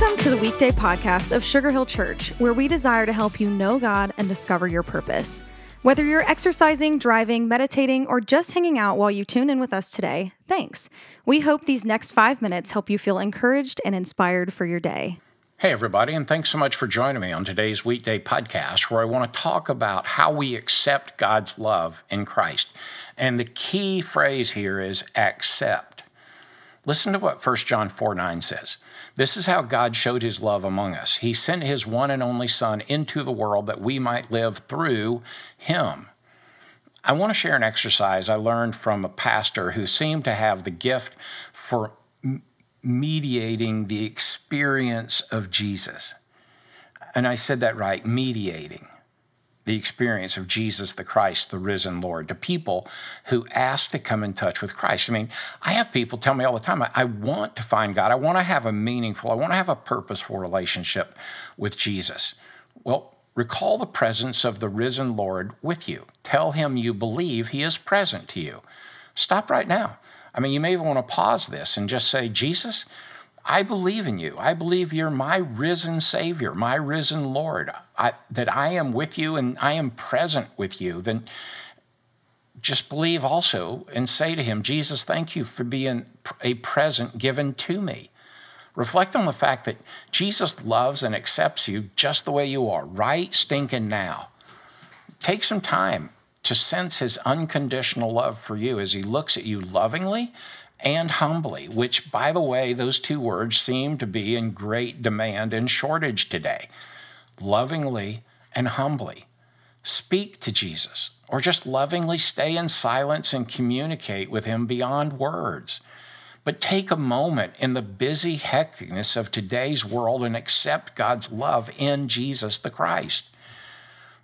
Welcome to the weekday podcast of Sugar Hill Church, where we desire to help you know God and discover your purpose. Whether you're exercising, driving, meditating, or just hanging out while you tune in with us today, thanks. We hope these next five minutes help you feel encouraged and inspired for your day. Hey, everybody, and thanks so much for joining me on today's weekday podcast where I want to talk about how we accept God's love in Christ. And the key phrase here is accept. Listen to what 1 John 4 9 says. This is how God showed his love among us. He sent his one and only Son into the world that we might live through him. I want to share an exercise I learned from a pastor who seemed to have the gift for mediating the experience of Jesus. And I said that right mediating the experience of Jesus the Christ, the risen Lord, to people who ask to come in touch with Christ. I mean, I have people tell me all the time, I, I want to find God. I want to have a meaningful, I want to have a purposeful relationship with Jesus. Well, recall the presence of the risen Lord with you. Tell him you believe he is present to you. Stop right now. I mean, you may even want to pause this and just say, Jesus, I believe in you. I believe you're my risen Savior, my risen Lord, I, that I am with you and I am present with you. Then just believe also and say to him, Jesus, thank you for being a present given to me. Reflect on the fact that Jesus loves and accepts you just the way you are, right stinking now. Take some time to sense his unconditional love for you as he looks at you lovingly and humbly, which, by the way, those two words seem to be in great demand and shortage today. Lovingly and humbly. Speak to Jesus, or just lovingly stay in silence and communicate with him beyond words. But take a moment in the busy hecticness of today's world and accept God's love in Jesus the Christ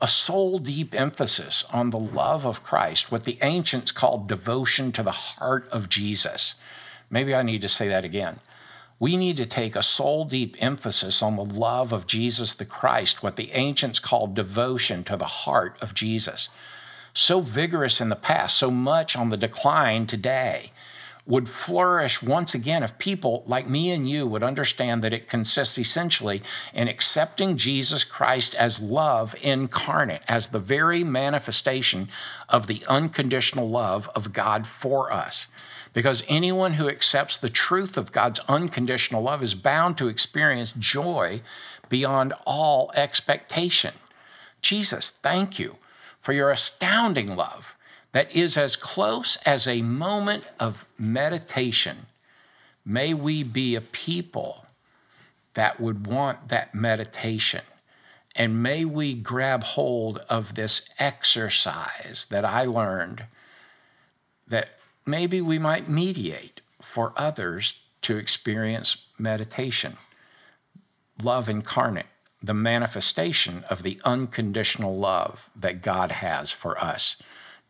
a soul deep emphasis on the love of Christ, what the ancients called devotion to the heart of Jesus. Maybe I need to say that again. We need to take a soul deep emphasis on the love of Jesus the Christ, what the ancients called devotion to the heart of Jesus. So vigorous in the past, so much on the decline today would flourish once again if people like me and you would understand that it consists essentially in accepting Jesus Christ as love incarnate, as the very manifestation of the unconditional love of God for us. Because anyone who accepts the truth of God's unconditional love is bound to experience joy beyond all expectation. Jesus, thank you for your astounding love that is as close as a moment of meditation. May we be a people that would want that meditation. And may we grab hold of this exercise that I learned that maybe we might mediate for others to experience meditation. Love incarnate, the manifestation of the unconditional love that God has for us.